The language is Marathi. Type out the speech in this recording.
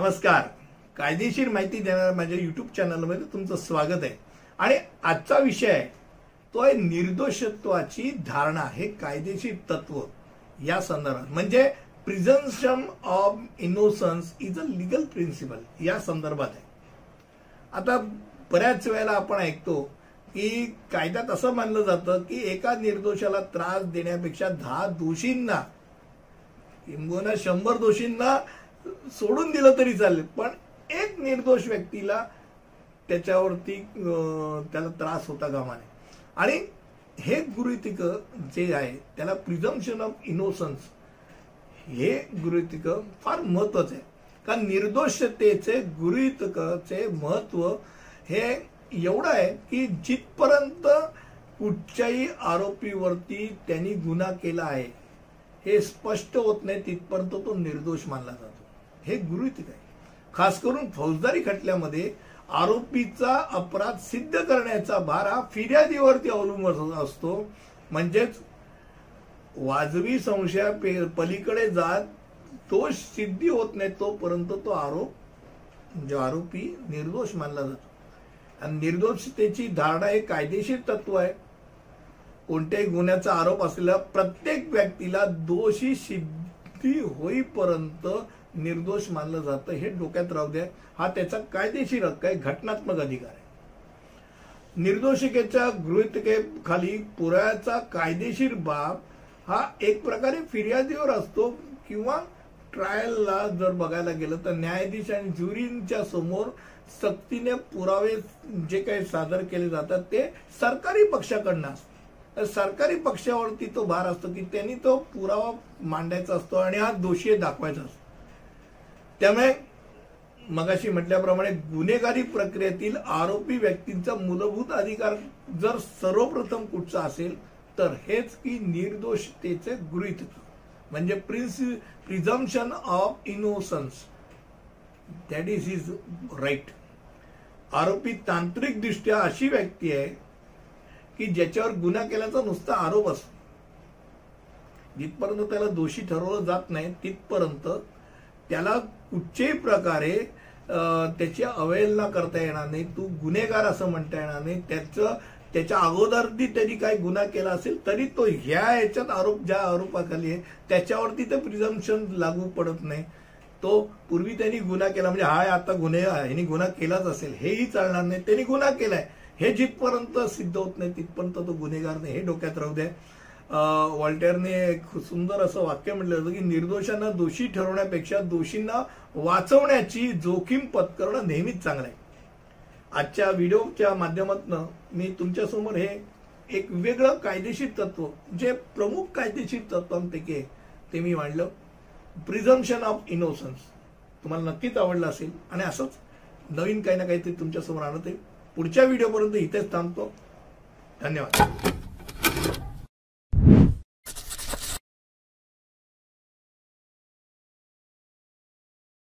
नमस्कार. कायदेशीर माहिती देणाऱ्या माझ्या युट्यूब चॅनलमध्ये तुमचं स्वागत आहे. आणि आजचा विषय आहे तो आहे निर्दोषत्वाची धारणा. हे कायदेशीर तत्व या संदर्भात. म्हणजे presumption of innocence is a legal principle या संदर्भात आहे. आता बऱ्याच वेळेला आपण ऐकतो की कायद्यात असं मानलं जातं की एका निर्दोषाला त्रास देण्यापेक्षा दहा दोषींना किंबहुना शंभर दोषींना सोडून दिलं तरी चालेल. पण एक निर्दोष व्यक्तीला त्याच्यावरती अं, त्याला त्रास होता कामाने. आणि हे गृहितिक जे आहे त्याला प्रिझम्पशन ऑफ इनोसन्स हे गृहितिक फार महत्वाचं आहे. कारण निर्दोषतेचे गृहितकाचे महत्त्व हे एवढं आहे की जिथपर्यंत कुठच्याही आरोपीवरती त्यांनी गुन्हा केला आहे हे स्पष्ट होत नाही तिथपर्यंत तो निर्दोष मानला जातो. हे गृहितक आहे खास करून फौजदारी खटल्यामध्ये आरोपीचा अपराध सिद्ध करण्याचा भार हा फिर्यादीवरती अवलंबून असतो. म्हणजेच वाजवी संशया पलीकडे जात दोष सिद्धी होत नाही तोपर्यंत तो आरोप जो आरोपी निर्दोष मानला जातो. आणि निर्दोषतेची धारणा हे कायदेशीर तत्व आहे. कोणत्याही गुन्ह्याचा आरोप असलेल्या प्रत्येक व्यक्तीला दोषी सिद्धी होईपर्यंत निर्दोष मानलं जातं हे डोक्यात राहू द्या. हा त्याचा कायदेशीर हक्क आहे घटनात्मक अधिकार आहे. निर्दोषिकेच्या गृहितकेखाली पुराव्याचा कायदेशीर बाब हा एक प्रकारे फिर्यादीवर असतो किंवा ट्रायलला जर बघायला गेलं तर न्यायाधीश आणि ज्युरींच्या समोर सक्तीने पुरावे जे काही सादर केले जातात ते सरकारी पक्षाकडनं असतात. सरकारी पक्षावरती तो भार असतो की त्यांनी तो पुरावा मांडायचा असतो आणि हा दोषी दाखवायचा असतो. त्यामुळे मगाशी म्हटल्याप्रमाणे गुन्हेगारी प्रक्रियेतील आरोपी व्यक्तींचा मूलभूत अधिकार जर सर्वप्रथम कुठचा असेल तर हेच की निर्दोषतेचे गृहित म्हणजे prince presumption of innocence. That is is right आरोपी तांत्रिकदृष्ट्या अशी व्यक्ती आहे की ज्याच्यावर गुन्हा केल्याचा नुसता आरोप असतो. जिथपर्यंत त्याला दोषी ठरवलं जात नाही तिथपर्यंत त्याला कुठच्याही प्रकारे त्याची अवहेलना करता येणार नाही तू गुन्हेगार असं म्हणता येणार नाही त्याचं त्याच्या अगोदरती त्यांनी काही गुन्हा केला असेल तरी तो ह्या याच्यात आरोप ज्या आरोपाखाली आहे त्याच्यावरती ते प्रिझम्पन लागू पडत नाही. तो पूर्वी त्यांनी गुन्हा केला म्हणजे हा आता गुन्हे ह्यानी गुन्हा केलाच असेल हेही चालणार नाही त्यांनी गुन्हा केलाय. हे जिथपर्यंत सिद्ध होत नाही तिथपर्यंत तो गुन्हेगार नाही हे डोक्यात राहू द्या. अं, वॉल्टेअरने एक सुंदर असं वाक्य म्हटलं होतं की निर्दोषांना दोषी ठरवण्यापेक्षा दोषींना वाचवण्याची जोखीम पत्करणं नेहमीच चांगलं आहे. आजच्या व्हिडिओच्या माध्यमातून मी तुमच्यासमोर हे एक वेगळं कायदेशीर तत्व जे प्रमुख कायदेशीर तत्वांपैकी आहे ते मी मांडलं. प्रिझम्पशन ऑफ इनोसन्स तुम्हाला नक्कीच आवडलं असेल. आणि असंच नवीन काही ना काहीतरी तुमच्यासमोर आणत आहे. पुढच्या व्हिडिओपर्यंत इथेच थांबतो. धन्यवाद.